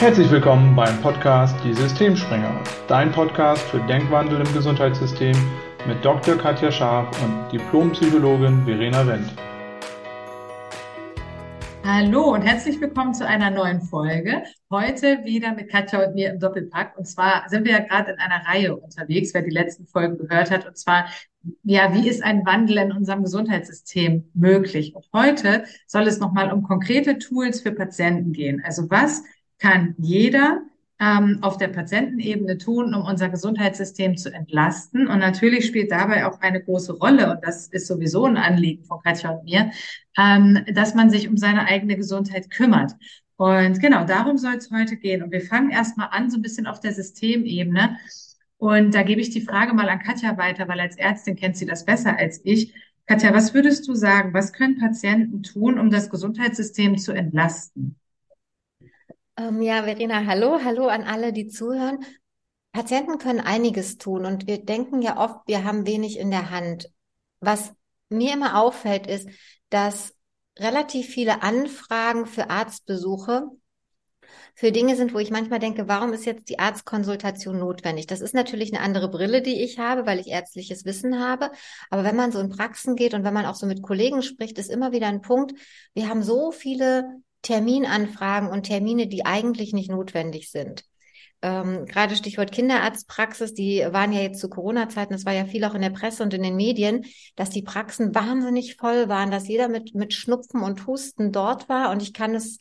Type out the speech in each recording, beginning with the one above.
Herzlich willkommen beim Podcast Die Systemspringer, dein Podcast für Denkwandel im Gesundheitssystem mit Dr. Katja Scharf und Diplompsychologin Verena Wendt. Hallo und herzlich willkommen zu einer neuen Folge. Heute wieder mit Katja und mir im Doppelpack. Und zwar sind wir ja gerade in einer Reihe unterwegs, wer die letzten Folgen gehört hat. Und zwar, ja, wie ist ein Wandel in unserem Gesundheitssystem möglich? Und heute soll es nochmal um konkrete Tools für Patienten gehen. Also was kann jeder ähm, auf der Patientenebene tun, um unser Gesundheitssystem zu entlasten. Und natürlich spielt dabei auch eine große Rolle, und das ist sowieso ein Anliegen von Katja und mir, ähm, dass man sich um seine eigene Gesundheit kümmert. Und genau, darum soll es heute gehen. Und wir fangen erstmal an, so ein bisschen auf der Systemebene. Und da gebe ich die Frage mal an Katja weiter, weil als Ärztin kennt sie das besser als ich. Katja, was würdest du sagen, was können Patienten tun, um das Gesundheitssystem zu entlasten? Ähm, ja, Verena, hallo, hallo an alle, die zuhören. Patienten können einiges tun und wir denken ja oft, wir haben wenig in der Hand. Was mir immer auffällt, ist, dass relativ viele Anfragen für Arztbesuche für Dinge sind, wo ich manchmal denke, warum ist jetzt die Arztkonsultation notwendig? Das ist natürlich eine andere Brille, die ich habe, weil ich ärztliches Wissen habe. Aber wenn man so in Praxen geht und wenn man auch so mit Kollegen spricht, ist immer wieder ein Punkt, wir haben so viele Terminanfragen und Termine, die eigentlich nicht notwendig sind. Ähm, gerade Stichwort Kinderarztpraxis, die waren ja jetzt zu Corona-Zeiten, das war ja viel auch in der Presse und in den Medien, dass die Praxen wahnsinnig voll waren, dass jeder mit, mit Schnupfen und Husten dort war. Und ich kann es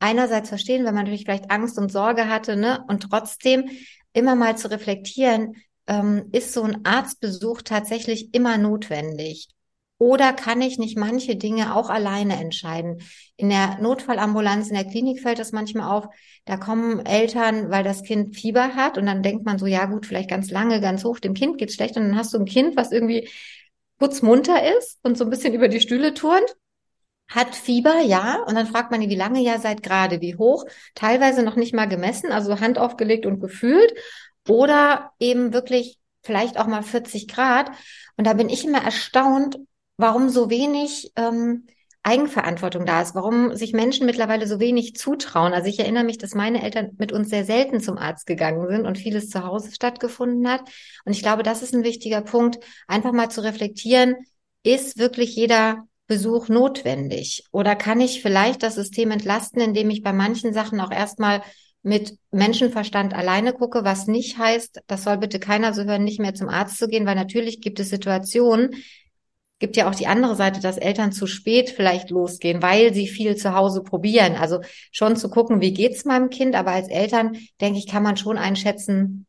einerseits verstehen, wenn man natürlich vielleicht Angst und Sorge hatte, ne? Und trotzdem immer mal zu reflektieren, ähm, ist so ein Arztbesuch tatsächlich immer notwendig? Oder kann ich nicht manche Dinge auch alleine entscheiden? In der Notfallambulanz, in der Klinik fällt das manchmal auf. Da kommen Eltern, weil das Kind Fieber hat und dann denkt man so, ja gut, vielleicht ganz lange, ganz hoch, dem Kind geht's schlecht und dann hast du ein Kind, was irgendwie putzmunter ist und so ein bisschen über die Stühle turnt. Hat Fieber, ja. Und dann fragt man ihn, wie lange ja seid gerade, wie hoch. Teilweise noch nicht mal gemessen, also Hand aufgelegt und gefühlt. Oder eben wirklich vielleicht auch mal 40 Grad. Und da bin ich immer erstaunt, warum so wenig ähm, Eigenverantwortung da ist, warum sich Menschen mittlerweile so wenig zutrauen. Also ich erinnere mich, dass meine Eltern mit uns sehr selten zum Arzt gegangen sind und vieles zu Hause stattgefunden hat. Und ich glaube, das ist ein wichtiger Punkt, einfach mal zu reflektieren, ist wirklich jeder Besuch notwendig? Oder kann ich vielleicht das System entlasten, indem ich bei manchen Sachen auch erstmal mit Menschenverstand alleine gucke, was nicht heißt, das soll bitte keiner so hören, nicht mehr zum Arzt zu gehen, weil natürlich gibt es Situationen, gibt ja auch die andere Seite, dass Eltern zu spät vielleicht losgehen, weil sie viel zu Hause probieren. Also schon zu gucken, wie geht's meinem Kind, aber als Eltern denke ich, kann man schon einschätzen,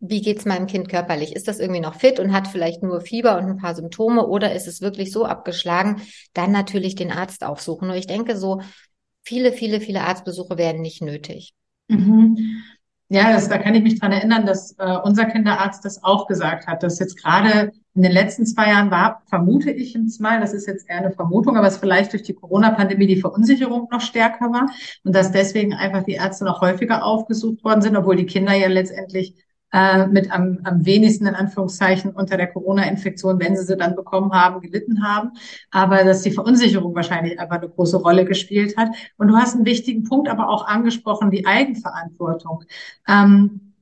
wie geht's meinem Kind körperlich? Ist das irgendwie noch fit und hat vielleicht nur Fieber und ein paar Symptome oder ist es wirklich so abgeschlagen? Dann natürlich den Arzt aufsuchen. Nur ich denke, so viele, viele, viele Arztbesuche werden nicht nötig. Mhm. Ja, das, da kann ich mich dran erinnern, dass äh, unser Kinderarzt das auch gesagt hat, dass jetzt gerade in den letzten zwei Jahren war, vermute ich jetzt mal, das ist jetzt eher eine Vermutung, aber es vielleicht durch die Corona-Pandemie die Verunsicherung noch stärker war und dass deswegen einfach die Ärzte noch häufiger aufgesucht worden sind, obwohl die Kinder ja letztendlich äh, mit am, am wenigsten in Anführungszeichen unter der Corona-Infektion, wenn sie sie dann bekommen haben, gelitten haben. Aber dass die Verunsicherung wahrscheinlich einfach eine große Rolle gespielt hat. Und du hast einen wichtigen Punkt aber auch angesprochen, die Eigenverantwortung. Ähm,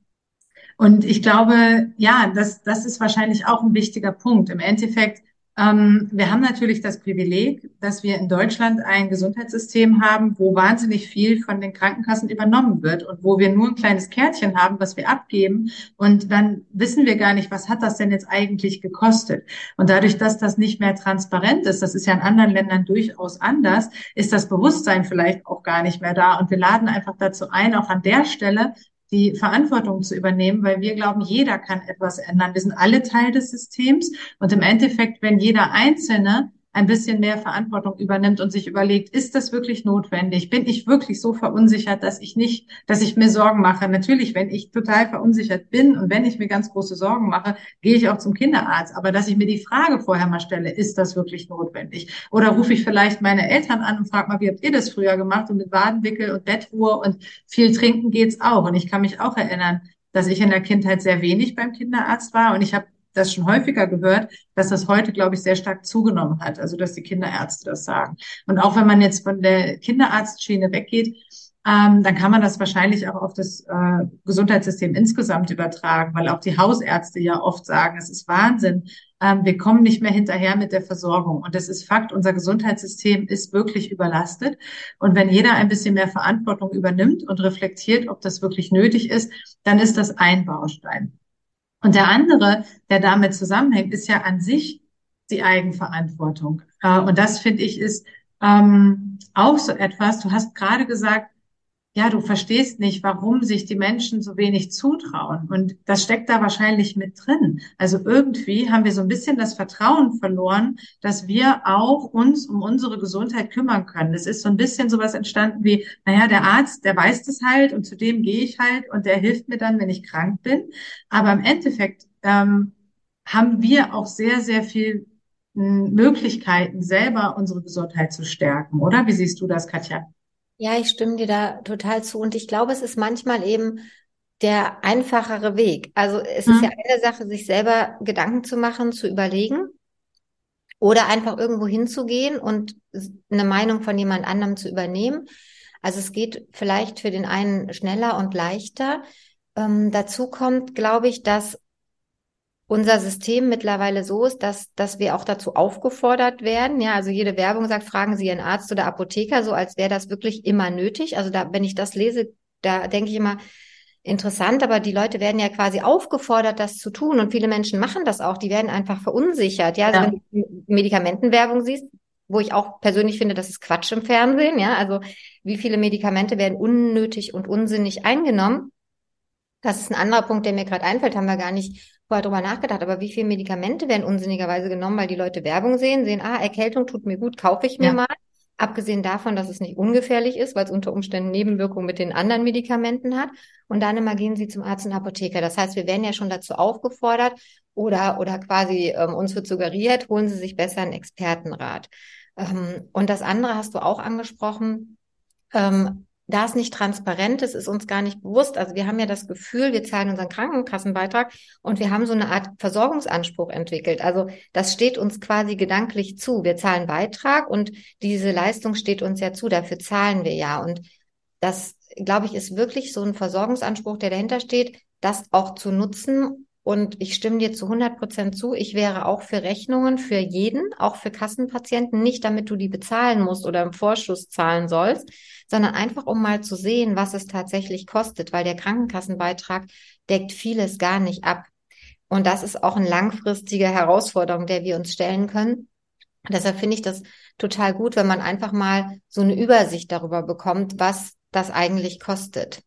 und ich glaube, ja, das, das ist wahrscheinlich auch ein wichtiger Punkt. Im Endeffekt wir haben natürlich das Privileg, dass wir in Deutschland ein Gesundheitssystem haben, wo wahnsinnig viel von den Krankenkassen übernommen wird und wo wir nur ein kleines Kärtchen haben, was wir abgeben. Und dann wissen wir gar nicht, was hat das denn jetzt eigentlich gekostet? Und dadurch, dass das nicht mehr transparent ist, das ist ja in anderen Ländern durchaus anders, ist das Bewusstsein vielleicht auch gar nicht mehr da. Und wir laden einfach dazu ein, auch an der Stelle die Verantwortung zu übernehmen, weil wir glauben, jeder kann etwas ändern. Wir sind alle Teil des Systems und im Endeffekt, wenn jeder Einzelne ein bisschen mehr Verantwortung übernimmt und sich überlegt, ist das wirklich notwendig? Bin ich wirklich so verunsichert, dass ich nicht, dass ich mir Sorgen mache? Natürlich, wenn ich total verunsichert bin und wenn ich mir ganz große Sorgen mache, gehe ich auch zum Kinderarzt. Aber dass ich mir die Frage vorher mal stelle, ist das wirklich notwendig? Oder rufe ich vielleicht meine Eltern an und frage mal, wie habt ihr das früher gemacht? Und mit Wadenwickel und Bettruhe und viel trinken geht's auch. Und ich kann mich auch erinnern, dass ich in der Kindheit sehr wenig beim Kinderarzt war und ich habe das schon häufiger gehört, dass das heute, glaube ich, sehr stark zugenommen hat. Also, dass die Kinderärzte das sagen. Und auch wenn man jetzt von der Kinderarztschiene weggeht, ähm, dann kann man das wahrscheinlich auch auf das äh, Gesundheitssystem insgesamt übertragen, weil auch die Hausärzte ja oft sagen, es ist Wahnsinn, ähm, wir kommen nicht mehr hinterher mit der Versorgung. Und das ist Fakt, unser Gesundheitssystem ist wirklich überlastet. Und wenn jeder ein bisschen mehr Verantwortung übernimmt und reflektiert, ob das wirklich nötig ist, dann ist das ein Baustein. Und der andere, der damit zusammenhängt, ist ja an sich die Eigenverantwortung. Äh, und das finde ich ist ähm, auch so etwas. Du hast gerade gesagt, ja, du verstehst nicht, warum sich die Menschen so wenig zutrauen. Und das steckt da wahrscheinlich mit drin. Also irgendwie haben wir so ein bisschen das Vertrauen verloren, dass wir auch uns um unsere Gesundheit kümmern können. Es ist so ein bisschen sowas entstanden wie, naja, der Arzt, der weiß das halt und zu dem gehe ich halt und der hilft mir dann, wenn ich krank bin. Aber im Endeffekt ähm, haben wir auch sehr, sehr viel hm, Möglichkeiten, selber unsere Gesundheit zu stärken, oder? Wie siehst du das, Katja? Ja, ich stimme dir da total zu. Und ich glaube, es ist manchmal eben der einfachere Weg. Also es mhm. ist ja eine Sache, sich selber Gedanken zu machen, zu überlegen oder einfach irgendwo hinzugehen und eine Meinung von jemand anderem zu übernehmen. Also es geht vielleicht für den einen schneller und leichter. Ähm, dazu kommt, glaube ich, dass unser System mittlerweile so ist, dass, dass wir auch dazu aufgefordert werden. Ja, also jede Werbung sagt, fragen Sie Ihren Arzt oder Apotheker, so als wäre das wirklich immer nötig. Also da, wenn ich das lese, da denke ich immer, interessant, aber die Leute werden ja quasi aufgefordert, das zu tun und viele Menschen machen das auch. Die werden einfach verunsichert. Ja, also ja. wenn du Medikamentenwerbung siehst, wo ich auch persönlich finde, das ist Quatsch im Fernsehen. Ja, also wie viele Medikamente werden unnötig und unsinnig eingenommen? Das ist ein anderer Punkt, der mir gerade einfällt, haben wir gar nicht vorher drüber nachgedacht, aber wie viele Medikamente werden unsinnigerweise genommen, weil die Leute Werbung sehen, sehen, ah, Erkältung tut mir gut, kaufe ich mir ja. mal. Abgesehen davon, dass es nicht ungefährlich ist, weil es unter Umständen Nebenwirkungen mit den anderen Medikamenten hat. Und dann immer gehen sie zum Arzt und Apotheker. Das heißt, wir werden ja schon dazu aufgefordert oder, oder quasi ähm, uns wird suggeriert, holen Sie sich besser einen Expertenrat. Ähm, und das andere hast du auch angesprochen. Ähm, da es nicht transparent ist, ist uns gar nicht bewusst. Also wir haben ja das Gefühl, wir zahlen unseren Krankenkassenbeitrag und wir haben so eine Art Versorgungsanspruch entwickelt. Also das steht uns quasi gedanklich zu. Wir zahlen Beitrag und diese Leistung steht uns ja zu. Dafür zahlen wir ja. Und das, glaube ich, ist wirklich so ein Versorgungsanspruch, der dahinter steht, das auch zu nutzen. Und ich stimme dir zu 100 Prozent zu. Ich wäre auch für Rechnungen für jeden, auch für Kassenpatienten, nicht damit du die bezahlen musst oder im Vorschuss zahlen sollst, sondern einfach um mal zu sehen, was es tatsächlich kostet, weil der Krankenkassenbeitrag deckt vieles gar nicht ab. Und das ist auch eine langfristige Herausforderung, der wir uns stellen können. deshalb finde ich das total gut, wenn man einfach mal so eine Übersicht darüber bekommt, was das eigentlich kostet.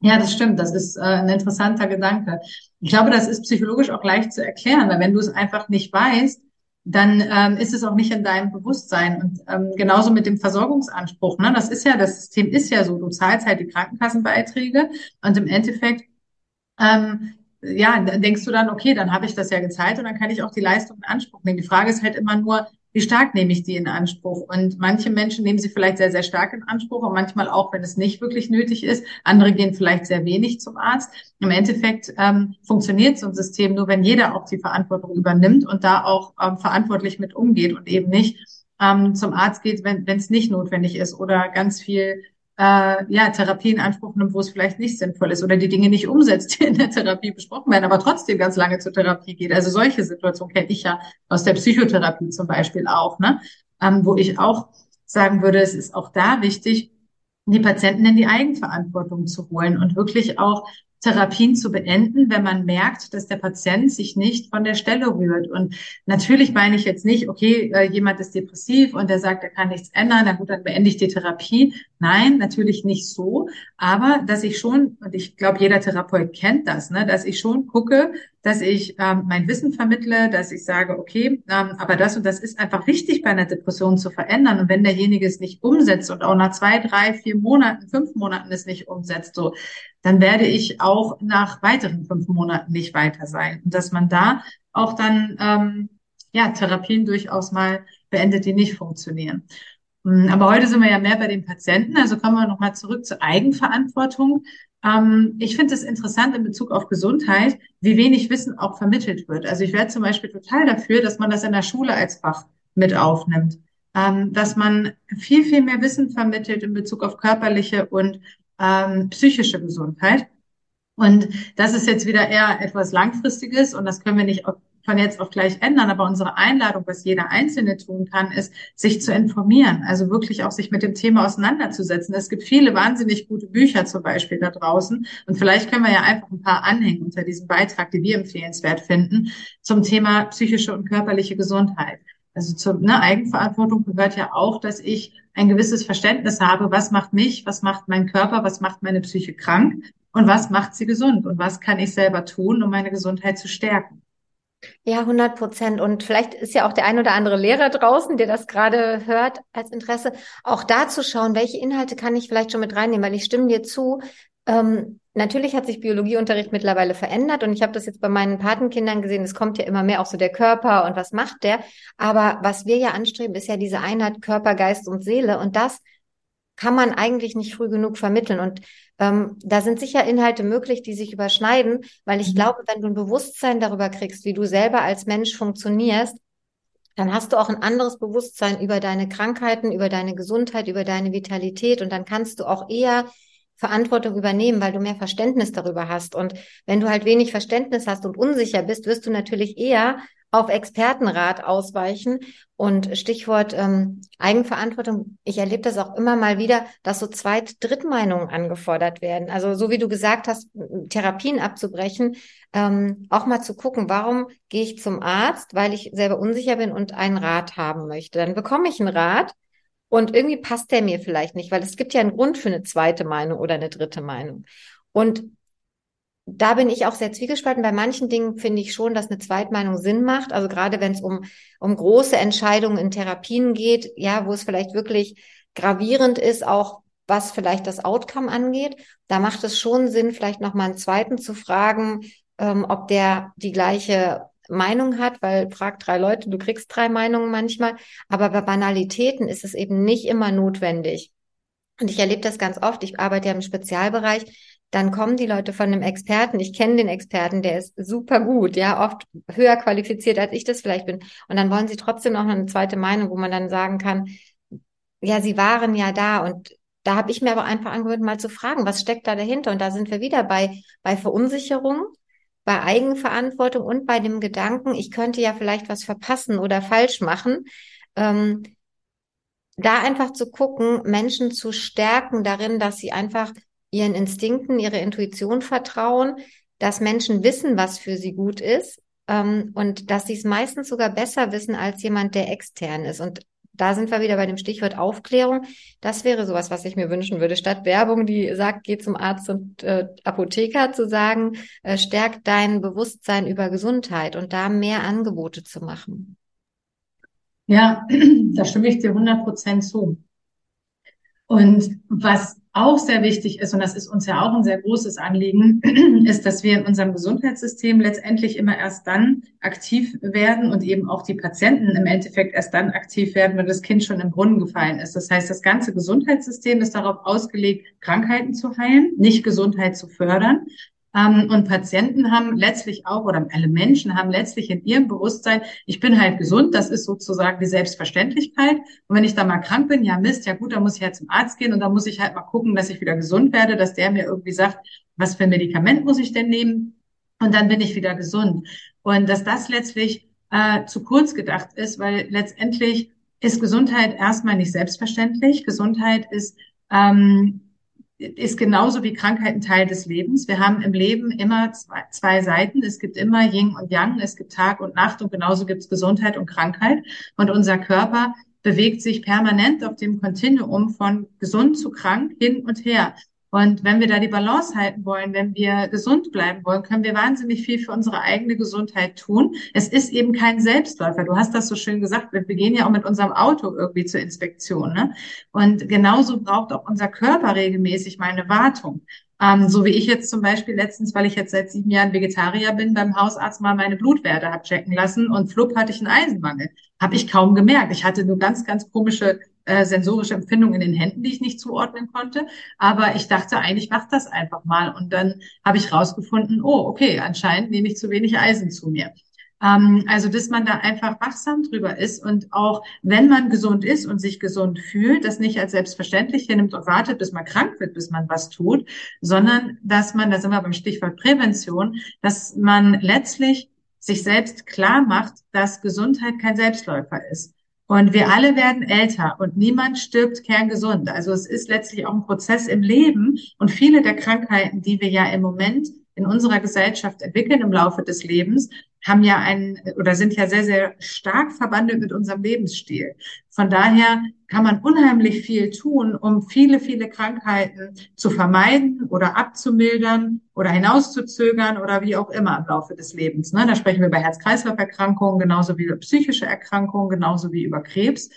Ja, das stimmt. Das ist äh, ein interessanter Gedanke. Ich glaube, das ist psychologisch auch leicht zu erklären, weil wenn du es einfach nicht weißt, dann ähm, ist es auch nicht in deinem Bewusstsein. Und ähm, genauso mit dem Versorgungsanspruch. Ne? Das ist ja, das System ist ja so, du zahlst halt die Krankenkassenbeiträge und im Endeffekt ähm, ja, denkst du dann, okay, dann habe ich das ja gezahlt und dann kann ich auch die Leistung in Anspruch nehmen. Die Frage ist halt immer nur, wie stark nehme ich die in Anspruch? Und manche Menschen nehmen sie vielleicht sehr, sehr stark in Anspruch und manchmal auch, wenn es nicht wirklich nötig ist. Andere gehen vielleicht sehr wenig zum Arzt. Im Endeffekt ähm, funktioniert so ein System nur, wenn jeder auch die Verantwortung übernimmt und da auch ähm, verantwortlich mit umgeht und eben nicht ähm, zum Arzt geht, wenn es nicht notwendig ist oder ganz viel äh, ja, Therapie in Anspruch nimmt, wo es vielleicht nicht sinnvoll ist oder die Dinge nicht umsetzt, die in der Therapie besprochen werden, aber trotzdem ganz lange zur Therapie geht. Also solche Situationen kenne ich ja aus der Psychotherapie zum Beispiel auch, ne? Ähm, wo ich auch sagen würde, es ist auch da wichtig, die Patienten in die Eigenverantwortung zu holen und wirklich auch Therapien zu beenden, wenn man merkt, dass der Patient sich nicht von der Stelle rührt. Und natürlich meine ich jetzt nicht, okay, äh, jemand ist depressiv und der sagt, er kann nichts ändern, na gut, dann beende ich die Therapie. Nein, natürlich nicht so. Aber dass ich schon, und ich glaube, jeder Therapeut kennt das, ne, dass ich schon gucke, dass ich ähm, mein Wissen vermittle, dass ich sage, okay, ähm, aber das und das ist einfach wichtig bei einer Depression zu verändern. Und wenn derjenige es nicht umsetzt und auch nach zwei, drei, vier Monaten, fünf Monaten es nicht umsetzt, so, dann werde ich auch nach weiteren fünf Monaten nicht weiter sein. Und dass man da auch dann ähm, ja Therapien durchaus mal beendet, die nicht funktionieren. Hm, aber heute sind wir ja mehr bei den Patienten, also kommen wir nochmal zurück zur Eigenverantwortung. Ähm, ich finde es interessant in Bezug auf Gesundheit, wie wenig Wissen auch vermittelt wird. Also ich wäre zum Beispiel total dafür, dass man das in der Schule als Fach mit aufnimmt. ähm, dass man viel, viel mehr Wissen vermittelt in Bezug auf körperliche und ähm, psychische Gesundheit. Und das ist jetzt wieder eher etwas Langfristiges und das können wir nicht von jetzt auf gleich ändern. Aber unsere Einladung, was jeder Einzelne tun kann, ist, sich zu informieren. Also wirklich auch sich mit dem Thema auseinanderzusetzen. Es gibt viele wahnsinnig gute Bücher zum Beispiel da draußen. Und vielleicht können wir ja einfach ein paar anhängen unter diesem Beitrag, die wir empfehlenswert finden, zum Thema psychische und körperliche Gesundheit. Also zur ne, Eigenverantwortung gehört ja auch, dass ich ein gewisses Verständnis habe, was macht mich, was macht mein Körper, was macht meine Psyche krank und was macht sie gesund und was kann ich selber tun, um meine Gesundheit zu stärken. Ja, 100 Prozent. Und vielleicht ist ja auch der ein oder andere Lehrer draußen, der das gerade hört als Interesse, auch da zu schauen, welche Inhalte kann ich vielleicht schon mit reinnehmen, weil ich stimme dir zu. Ähm, natürlich hat sich Biologieunterricht mittlerweile verändert und ich habe das jetzt bei meinen Patenkindern gesehen, es kommt ja immer mehr auch so der Körper und was macht der. Aber was wir ja anstreben, ist ja diese Einheit Körper, Geist und Seele und das kann man eigentlich nicht früh genug vermitteln. Und ähm, da sind sicher Inhalte möglich, die sich überschneiden, weil ich mhm. glaube, wenn du ein Bewusstsein darüber kriegst, wie du selber als Mensch funktionierst, dann hast du auch ein anderes Bewusstsein über deine Krankheiten, über deine Gesundheit, über deine Vitalität und dann kannst du auch eher Verantwortung übernehmen, weil du mehr Verständnis darüber hast. Und wenn du halt wenig Verständnis hast und unsicher bist, wirst du natürlich eher auf Expertenrat ausweichen. Und Stichwort ähm, Eigenverantwortung, ich erlebe das auch immer mal wieder, dass so Zweit-, Drittmeinungen angefordert werden. Also so wie du gesagt hast, Therapien abzubrechen, ähm, auch mal zu gucken, warum gehe ich zum Arzt, weil ich selber unsicher bin und einen Rat haben möchte. Dann bekomme ich einen Rat und irgendwie passt der mir vielleicht nicht, weil es gibt ja einen Grund für eine zweite Meinung oder eine dritte Meinung. Und da bin ich auch sehr zwiegespalten. Bei manchen Dingen finde ich schon, dass eine Zweitmeinung Sinn macht. Also gerade wenn es um, um große Entscheidungen in Therapien geht, ja, wo es vielleicht wirklich gravierend ist, auch was vielleicht das Outcome angeht, da macht es schon Sinn, vielleicht nochmal einen zweiten zu fragen, ähm, ob der die gleiche Meinung hat, weil frag drei Leute, du kriegst drei Meinungen manchmal. Aber bei Banalitäten ist es eben nicht immer notwendig. Und ich erlebe das ganz oft. Ich arbeite ja im Spezialbereich dann kommen die Leute von einem Experten. Ich kenne den Experten, der ist super gut, ja, oft höher qualifiziert, als ich das vielleicht bin. Und dann wollen sie trotzdem noch eine zweite Meinung, wo man dann sagen kann, ja, sie waren ja da und da habe ich mir aber einfach angewöhnt, mal zu fragen, was steckt da dahinter? Und da sind wir wieder bei, bei Verunsicherung, bei Eigenverantwortung und bei dem Gedanken, ich könnte ja vielleicht was verpassen oder falsch machen. Ähm, da einfach zu gucken, Menschen zu stärken darin, dass sie einfach ihren Instinkten, ihrer Intuition vertrauen, dass Menschen wissen, was für sie gut ist ähm, und dass sie es meistens sogar besser wissen als jemand, der extern ist. Und da sind wir wieder bei dem Stichwort Aufklärung. Das wäre sowas, was ich mir wünschen würde, statt Werbung, die sagt, geh zum Arzt und äh, Apotheker, zu sagen, äh, stärkt dein Bewusstsein über Gesundheit und da mehr Angebote zu machen. Ja, da stimme ich dir 100 Prozent zu. Und was auch sehr wichtig ist, und das ist uns ja auch ein sehr großes Anliegen, ist, dass wir in unserem Gesundheitssystem letztendlich immer erst dann aktiv werden und eben auch die Patienten im Endeffekt erst dann aktiv werden, wenn das Kind schon im Brunnen gefallen ist. Das heißt, das ganze Gesundheitssystem ist darauf ausgelegt, Krankheiten zu heilen, nicht Gesundheit zu fördern. Ähm, und Patienten haben letztlich auch, oder alle Menschen haben letztlich in ihrem Bewusstsein, ich bin halt gesund, das ist sozusagen die Selbstverständlichkeit. Und wenn ich da mal krank bin, ja Mist, ja gut, dann muss ich halt zum Arzt gehen und dann muss ich halt mal gucken, dass ich wieder gesund werde, dass der mir irgendwie sagt, was für ein Medikament muss ich denn nehmen? Und dann bin ich wieder gesund. Und dass das letztlich äh, zu kurz gedacht ist, weil letztendlich ist Gesundheit erstmal nicht selbstverständlich. Gesundheit ist ähm, ist genauso wie Krankheit ein Teil des Lebens. Wir haben im Leben immer zwei, zwei Seiten. Es gibt immer Yin und Yang, es gibt Tag und Nacht und genauso gibt es Gesundheit und Krankheit. Und unser Körper bewegt sich permanent auf dem Kontinuum von gesund zu krank hin und her. Und wenn wir da die Balance halten wollen, wenn wir gesund bleiben wollen, können wir wahnsinnig viel für unsere eigene Gesundheit tun. Es ist eben kein Selbstläufer. Du hast das so schön gesagt. Wir gehen ja auch mit unserem Auto irgendwie zur Inspektion. Ne? Und genauso braucht auch unser Körper regelmäßig mal eine Wartung. Ähm, so wie ich jetzt zum Beispiel letztens, weil ich jetzt seit sieben Jahren Vegetarier bin, beim Hausarzt mal meine Blutwerte habe checken lassen und flupp hatte ich einen Eisenmangel. Habe ich kaum gemerkt. Ich hatte nur ganz, ganz komische äh, sensorische Empfindungen in den Händen, die ich nicht zuordnen konnte. Aber ich dachte eigentlich, mach das einfach mal. Und dann habe ich rausgefunden, oh, okay, anscheinend nehme ich zu wenig Eisen zu mir. Ähm, also, dass man da einfach wachsam drüber ist und auch, wenn man gesund ist und sich gesund fühlt, das nicht als selbstverständlich hinnimmt und wartet, bis man krank wird, bis man was tut, sondern dass man, da sind wir beim Stichwort Prävention, dass man letztlich sich selbst klar macht, dass Gesundheit kein Selbstläufer ist. Und wir alle werden älter und niemand stirbt kerngesund. Also es ist letztlich auch ein Prozess im Leben und viele der Krankheiten, die wir ja im Moment in unserer Gesellschaft entwickeln im Laufe des Lebens, haben ja einen oder sind ja sehr, sehr stark verbandelt mit unserem Lebensstil. Von daher kann man unheimlich viel tun, um viele, viele Krankheiten zu vermeiden oder abzumildern oder hinauszuzögern oder wie auch immer im Laufe des Lebens. Ne? Da sprechen wir über Herz-Kreislauf-Erkrankungen, genauso wie über psychische Erkrankungen, genauso wie über Krebs.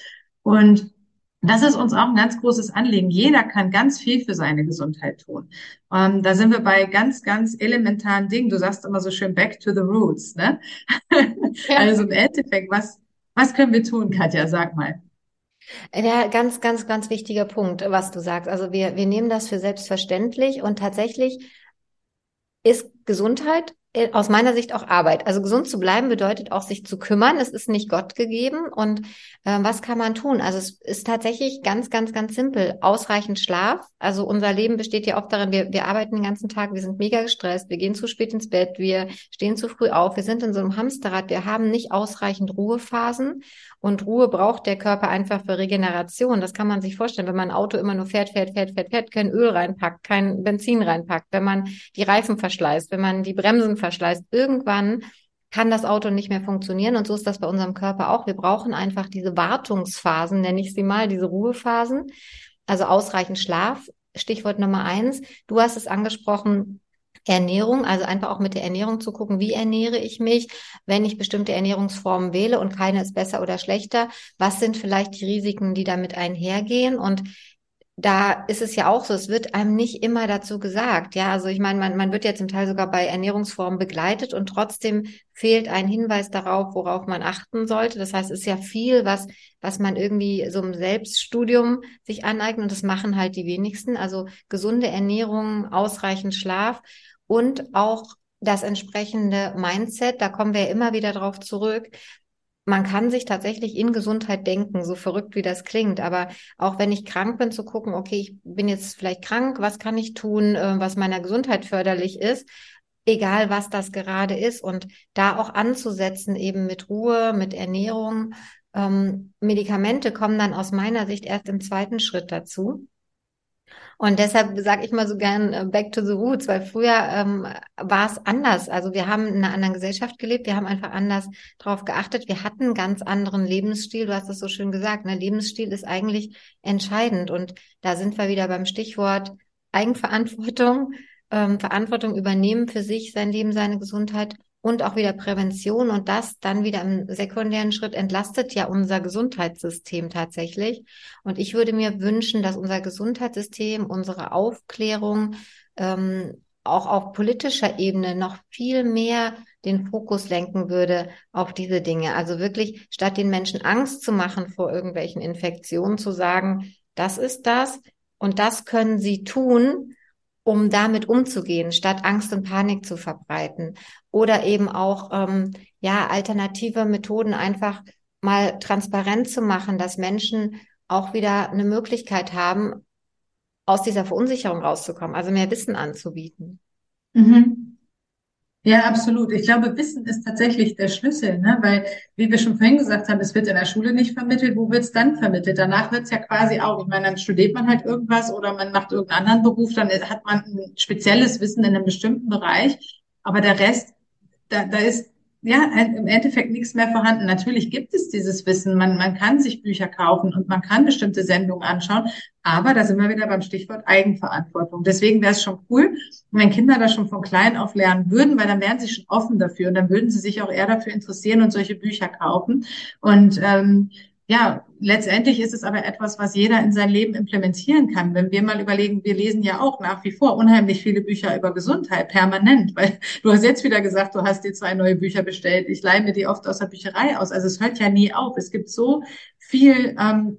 Und das ist uns auch ein ganz großes Anliegen. Jeder kann ganz viel für seine Gesundheit tun. Ähm, da sind wir bei ganz, ganz elementaren Dingen. Du sagst immer so schön back to the roots, ne? Ja. Also im Endeffekt, was, was können wir tun, Katja? Sag mal. Ja, ganz, ganz, ganz wichtiger Punkt, was du sagst. Also wir, wir nehmen das für selbstverständlich und tatsächlich ist Gesundheit aus meiner Sicht auch Arbeit. Also gesund zu bleiben bedeutet auch sich zu kümmern. Es ist nicht Gott gegeben. Und äh, was kann man tun? Also es ist tatsächlich ganz, ganz, ganz simpel. Ausreichend Schlaf. Also unser Leben besteht ja oft darin, wir, wir arbeiten den ganzen Tag, wir sind mega gestresst, wir gehen zu spät ins Bett, wir stehen zu früh auf, wir sind in so einem Hamsterrad, wir haben nicht ausreichend Ruhephasen. Und Ruhe braucht der Körper einfach für Regeneration. Das kann man sich vorstellen, wenn man ein Auto immer nur fährt, fährt, fährt, fährt, fährt, kein Öl reinpackt, kein Benzin reinpackt, wenn man die Reifen verschleißt, wenn man die Bremsen verschleißt. Irgendwann kann das Auto nicht mehr funktionieren. Und so ist das bei unserem Körper auch. Wir brauchen einfach diese Wartungsphasen, nenne ich sie mal, diese Ruhephasen. Also ausreichend Schlaf. Stichwort Nummer eins. Du hast es angesprochen, Ernährung, also einfach auch mit der Ernährung zu gucken, wie ernähre ich mich, wenn ich bestimmte Ernährungsformen wähle und keine ist besser oder schlechter, was sind vielleicht die Risiken, die damit einhergehen und da ist es ja auch so, es wird einem nicht immer dazu gesagt. Ja, also ich meine, man, man wird ja zum Teil sogar bei Ernährungsformen begleitet und trotzdem fehlt ein Hinweis darauf, worauf man achten sollte. Das heißt, es ist ja viel, was, was man irgendwie so im Selbststudium sich aneignet und das machen halt die wenigsten. Also gesunde Ernährung, ausreichend Schlaf und auch das entsprechende Mindset, da kommen wir ja immer wieder drauf zurück, man kann sich tatsächlich in Gesundheit denken, so verrückt wie das klingt. Aber auch wenn ich krank bin, zu gucken, okay, ich bin jetzt vielleicht krank, was kann ich tun, äh, was meiner Gesundheit förderlich ist, egal was das gerade ist. Und da auch anzusetzen, eben mit Ruhe, mit Ernährung. Ähm, Medikamente kommen dann aus meiner Sicht erst im zweiten Schritt dazu. Und deshalb sage ich mal so gern äh, back to the roots, weil früher ähm, war es anders. Also wir haben in einer anderen Gesellschaft gelebt, wir haben einfach anders drauf geachtet. Wir hatten einen ganz anderen Lebensstil. Du hast es so schön gesagt. Ne? Lebensstil ist eigentlich entscheidend. Und da sind wir wieder beim Stichwort Eigenverantwortung, ähm, Verantwortung übernehmen für sich, sein Leben, seine Gesundheit und auch wieder Prävention und das dann wieder im sekundären Schritt entlastet ja unser Gesundheitssystem tatsächlich. Und ich würde mir wünschen, dass unser Gesundheitssystem, unsere Aufklärung ähm, auch auf politischer Ebene noch viel mehr den Fokus lenken würde auf diese Dinge. Also wirklich statt den Menschen Angst zu machen vor irgendwelchen Infektionen, zu sagen, das ist das und das können sie tun, um damit umzugehen, statt Angst und Panik zu verbreiten. Oder eben auch ähm, ja alternative Methoden einfach mal transparent zu machen, dass Menschen auch wieder eine Möglichkeit haben, aus dieser Verunsicherung rauszukommen, also mehr Wissen anzubieten. Mhm. Ja, absolut. Ich glaube, Wissen ist tatsächlich der Schlüssel, ne? weil, wie wir schon vorhin gesagt haben, es wird in der Schule nicht vermittelt. Wo wird es dann vermittelt? Danach wird es ja quasi auch. Ich meine, dann studiert man halt irgendwas oder man macht irgendeinen anderen Beruf, dann hat man ein spezielles Wissen in einem bestimmten Bereich. Aber der Rest, da, da ist ja, im Endeffekt nichts mehr vorhanden. Natürlich gibt es dieses Wissen. Man, man kann sich Bücher kaufen und man kann bestimmte Sendungen anschauen. Aber da sind wir wieder beim Stichwort Eigenverantwortung. Deswegen wäre es schon cool, wenn Kinder das schon von klein auf lernen würden, weil dann wären sie schon offen dafür und dann würden sie sich auch eher dafür interessieren und solche Bücher kaufen. Und ähm, ja, letztendlich ist es aber etwas, was jeder in sein Leben implementieren kann. Wenn wir mal überlegen, wir lesen ja auch nach wie vor unheimlich viele Bücher über Gesundheit, permanent, weil du hast jetzt wieder gesagt, du hast dir zwei neue Bücher bestellt. Ich leihe mir die oft aus der Bücherei aus. Also es hört ja nie auf. Es gibt so viel ähm,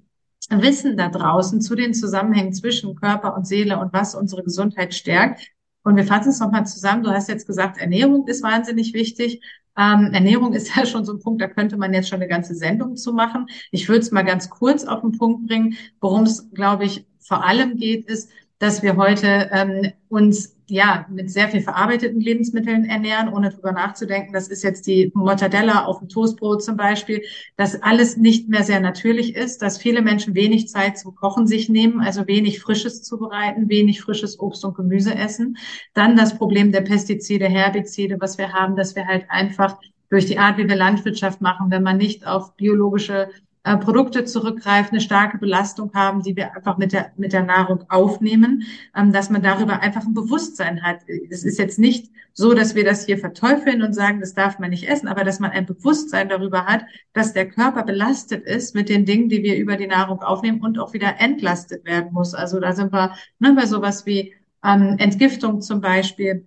Wissen da draußen zu den Zusammenhängen zwischen Körper und Seele und was unsere Gesundheit stärkt. Und wir fassen es nochmal zusammen. Du hast jetzt gesagt, Ernährung ist wahnsinnig wichtig. Ähm, Ernährung ist ja schon so ein Punkt, da könnte man jetzt schon eine ganze Sendung zu machen. Ich würde es mal ganz kurz auf den Punkt bringen. Worum es, glaube ich, vor allem geht, ist, dass wir heute ähm, uns ja mit sehr viel verarbeiteten Lebensmitteln ernähren, ohne drüber nachzudenken. Das ist jetzt die Mortadella auf dem Toastbrot zum Beispiel, dass alles nicht mehr sehr natürlich ist, dass viele Menschen wenig Zeit zum Kochen sich nehmen, also wenig Frisches zubereiten, wenig frisches Obst und Gemüse essen. Dann das Problem der Pestizide, Herbizide, was wir haben, dass wir halt einfach durch die Art, wie wir Landwirtschaft machen, wenn man nicht auf biologische äh, Produkte zurückgreifen, eine starke Belastung haben, die wir einfach mit der, mit der Nahrung aufnehmen, ähm, dass man darüber einfach ein Bewusstsein hat. Es ist jetzt nicht so, dass wir das hier verteufeln und sagen, das darf man nicht essen, aber dass man ein Bewusstsein darüber hat, dass der Körper belastet ist mit den Dingen, die wir über die Nahrung aufnehmen und auch wieder entlastet werden muss. Also da sind wir ne, bei sowas wie ähm, Entgiftung zum Beispiel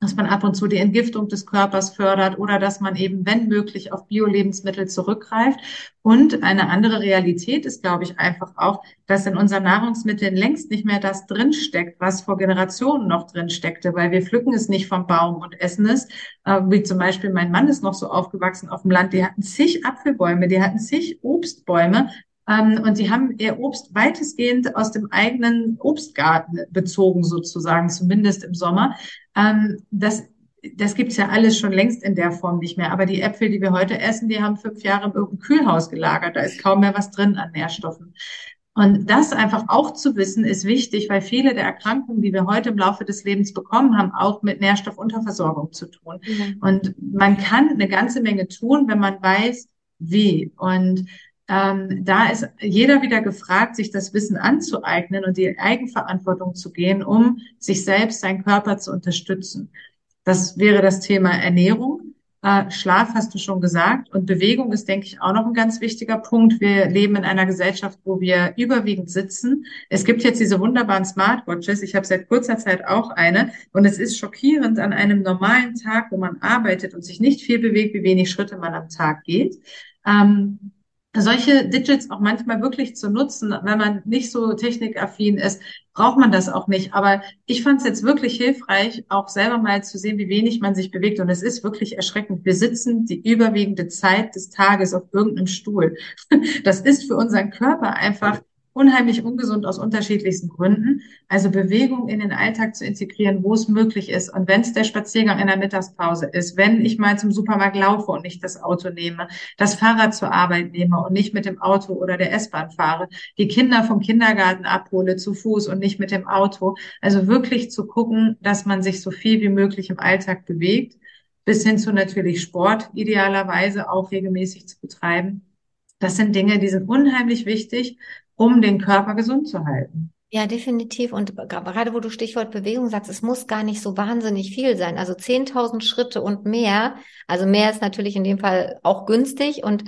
dass man ab und zu die Entgiftung des Körpers fördert oder dass man eben, wenn möglich, auf Bio-Lebensmittel zurückgreift. Und eine andere Realität ist, glaube ich, einfach auch, dass in unseren Nahrungsmitteln längst nicht mehr das drinsteckt, was vor Generationen noch drinsteckte, weil wir pflücken es nicht vom Baum und essen es. Äh, wie zum Beispiel mein Mann ist noch so aufgewachsen auf dem Land, die hatten zig Apfelbäume, die hatten zig Obstbäume, und die haben ihr Obst weitestgehend aus dem eigenen Obstgarten bezogen, sozusagen, zumindest im Sommer. Ähm, das das gibt's ja alles schon längst in der Form nicht mehr. Aber die Äpfel, die wir heute essen, die haben fünf Jahre im irgendeinem Kühlhaus gelagert. Da ist kaum mehr was drin an Nährstoffen. Und das einfach auch zu wissen, ist wichtig, weil viele der Erkrankungen, die wir heute im Laufe des Lebens bekommen, haben auch mit Nährstoffunterversorgung zu tun. Mhm. Und man kann eine ganze Menge tun, wenn man weiß, wie. Und ähm, da ist jeder wieder gefragt, sich das Wissen anzueignen und die Eigenverantwortung zu gehen, um sich selbst, seinen Körper zu unterstützen. Das wäre das Thema Ernährung. Äh, Schlaf hast du schon gesagt und Bewegung ist, denke ich, auch noch ein ganz wichtiger Punkt. Wir leben in einer Gesellschaft, wo wir überwiegend sitzen. Es gibt jetzt diese wunderbaren Smartwatches. Ich habe seit kurzer Zeit auch eine und es ist schockierend an einem normalen Tag, wo man arbeitet und sich nicht viel bewegt, wie wenig Schritte man am Tag geht. Ähm, solche Digits auch manchmal wirklich zu nutzen, wenn man nicht so technikaffin ist, braucht man das auch nicht. Aber ich fand es jetzt wirklich hilfreich, auch selber mal zu sehen, wie wenig man sich bewegt. Und es ist wirklich erschreckend. Wir sitzen die überwiegende Zeit des Tages auf irgendeinem Stuhl. Das ist für unseren Körper einfach unheimlich ungesund aus unterschiedlichsten Gründen. Also Bewegung in den Alltag zu integrieren, wo es möglich ist. Und wenn es der Spaziergang in der Mittagspause ist, wenn ich mal zum Supermarkt laufe und nicht das Auto nehme, das Fahrrad zur Arbeit nehme und nicht mit dem Auto oder der S-Bahn fahre, die Kinder vom Kindergarten abhole zu Fuß und nicht mit dem Auto. Also wirklich zu gucken, dass man sich so viel wie möglich im Alltag bewegt, bis hin zu natürlich Sport idealerweise auch regelmäßig zu betreiben. Das sind Dinge, die sind unheimlich wichtig um den Körper gesund zu halten. Ja, definitiv. Und gerade wo du Stichwort Bewegung sagst, es muss gar nicht so wahnsinnig viel sein. Also 10.000 Schritte und mehr. Also mehr ist natürlich in dem Fall auch günstig und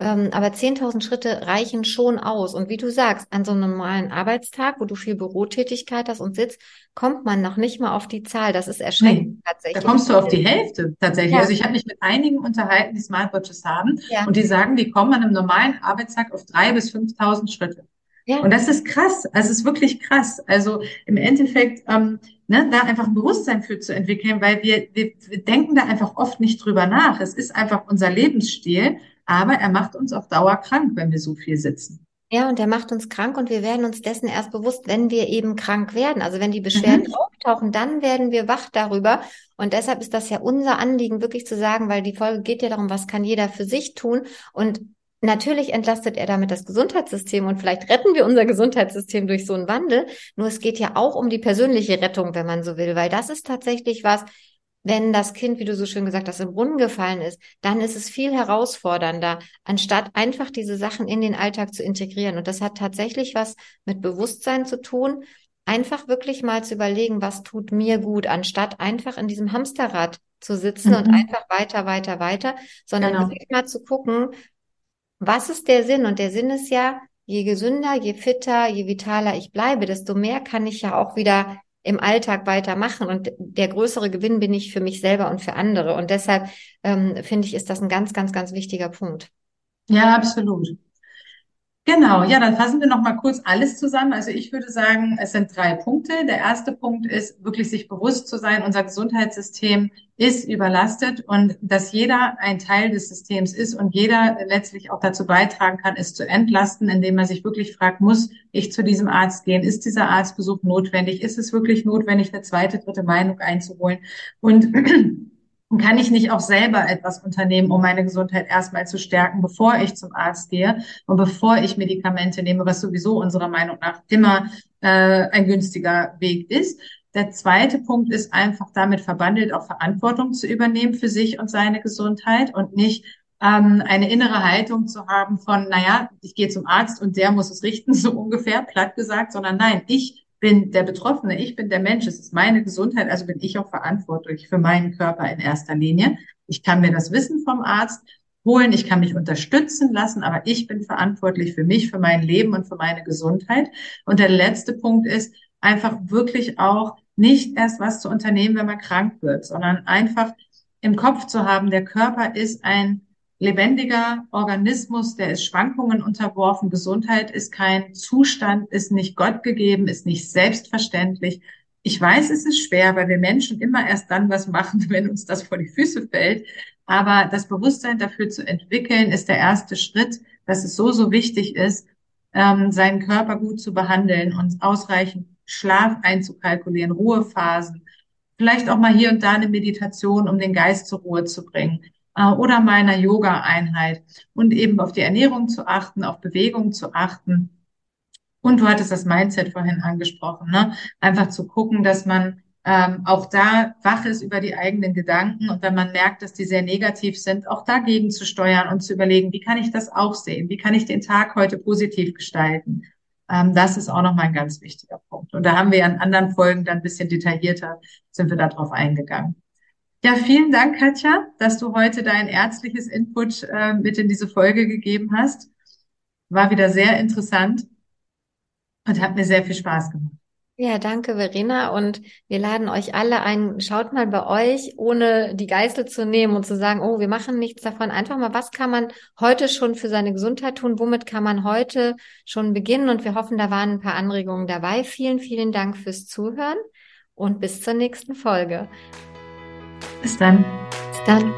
ähm, aber 10.000 Schritte reichen schon aus. Und wie du sagst, an so einem normalen Arbeitstag, wo du viel Bürotätigkeit hast und sitzt, kommt man noch nicht mal auf die Zahl. Das ist erschreckend nee, tatsächlich. Da kommst du auf die Hälfte tatsächlich. Ja. Also ich habe mich mit einigen unterhalten, die Smartwatches haben ja. und die sagen, die kommen an einem normalen Arbeitstag auf 3.000 bis 5.000 Schritte. Ja. Und das ist krass. Also es ist wirklich krass. Also im Endeffekt, ähm, ne, da einfach ein Bewusstsein für zu entwickeln, weil wir, wir, wir denken da einfach oft nicht drüber nach. Es ist einfach unser Lebensstil aber er macht uns auf Dauer krank, wenn wir so viel sitzen. Ja, und er macht uns krank und wir werden uns dessen erst bewusst, wenn wir eben krank werden. Also wenn die Beschwerden mhm. auftauchen, dann werden wir wach darüber. Und deshalb ist das ja unser Anliegen, wirklich zu sagen, weil die Folge geht ja darum, was kann jeder für sich tun. Und natürlich entlastet er damit das Gesundheitssystem und vielleicht retten wir unser Gesundheitssystem durch so einen Wandel. Nur es geht ja auch um die persönliche Rettung, wenn man so will, weil das ist tatsächlich was, wenn das Kind, wie du so schön gesagt hast, im Brunnen gefallen ist, dann ist es viel herausfordernder, anstatt einfach diese Sachen in den Alltag zu integrieren. Und das hat tatsächlich was mit Bewusstsein zu tun, einfach wirklich mal zu überlegen, was tut mir gut, anstatt einfach in diesem Hamsterrad zu sitzen mhm. und einfach weiter, weiter, weiter, sondern genau. wirklich mal zu gucken, was ist der Sinn? Und der Sinn ist ja, je gesünder, je fitter, je vitaler ich bleibe, desto mehr kann ich ja auch wieder im Alltag weitermachen. Und der größere Gewinn bin ich für mich selber und für andere. Und deshalb ähm, finde ich, ist das ein ganz, ganz, ganz wichtiger Punkt. Ja, absolut. Genau, ja, dann fassen wir noch mal kurz alles zusammen. Also ich würde sagen, es sind drei Punkte. Der erste Punkt ist wirklich sich bewusst zu sein, unser Gesundheitssystem ist überlastet und dass jeder ein Teil des Systems ist und jeder letztlich auch dazu beitragen kann, es zu entlasten, indem man sich wirklich fragt, muss ich zu diesem Arzt gehen? Ist dieser Arztbesuch notwendig? Ist es wirklich notwendig, eine zweite, dritte Meinung einzuholen? Und und kann ich nicht auch selber etwas unternehmen, um meine Gesundheit erstmal zu stärken, bevor ich zum Arzt gehe und bevor ich Medikamente nehme, was sowieso unserer Meinung nach immer äh, ein günstiger Weg ist. Der zweite Punkt ist einfach damit verbandelt, auch Verantwortung zu übernehmen für sich und seine Gesundheit und nicht ähm, eine innere Haltung zu haben von, naja, ich gehe zum Arzt und der muss es richten, so ungefähr, platt gesagt, sondern nein, ich bin der Betroffene, ich bin der Mensch, es ist meine Gesundheit, also bin ich auch verantwortlich für meinen Körper in erster Linie. Ich kann mir das Wissen vom Arzt holen, ich kann mich unterstützen lassen, aber ich bin verantwortlich für mich, für mein Leben und für meine Gesundheit. Und der letzte Punkt ist einfach wirklich auch nicht erst was zu unternehmen, wenn man krank wird, sondern einfach im Kopf zu haben, der Körper ist ein lebendiger Organismus, der ist Schwankungen unterworfen. Gesundheit ist kein Zustand, ist nicht Gott gegeben, ist nicht selbstverständlich. Ich weiß, es ist schwer, weil wir Menschen immer erst dann was machen, wenn uns das vor die Füße fällt. Aber das Bewusstsein dafür zu entwickeln, ist der erste Schritt, dass es so, so wichtig ist, ähm, seinen Körper gut zu behandeln und ausreichend Schlaf einzukalkulieren, Ruhephasen, vielleicht auch mal hier und da eine Meditation, um den Geist zur Ruhe zu bringen oder meiner Yoga-Einheit und eben auf die Ernährung zu achten, auf Bewegung zu achten. Und du hattest das Mindset vorhin angesprochen, ne? Einfach zu gucken, dass man ähm, auch da wach ist über die eigenen Gedanken und wenn man merkt, dass die sehr negativ sind, auch dagegen zu steuern und zu überlegen, wie kann ich das auch sehen? Wie kann ich den Tag heute positiv gestalten? Ähm, das ist auch nochmal ein ganz wichtiger Punkt. Und da haben wir in anderen Folgen dann ein bisschen detaillierter, sind wir darauf eingegangen. Ja, vielen Dank, Katja, dass du heute dein ärztliches Input äh, mit in diese Folge gegeben hast. War wieder sehr interessant und hat mir sehr viel Spaß gemacht. Ja, danke, Verena. Und wir laden euch alle ein, schaut mal bei euch, ohne die Geißel zu nehmen und zu sagen, oh, wir machen nichts davon. Einfach mal, was kann man heute schon für seine Gesundheit tun? Womit kann man heute schon beginnen? Und wir hoffen, da waren ein paar Anregungen dabei. Vielen, vielen Dank fürs Zuhören und bis zur nächsten Folge. Bis dann. Bis dann.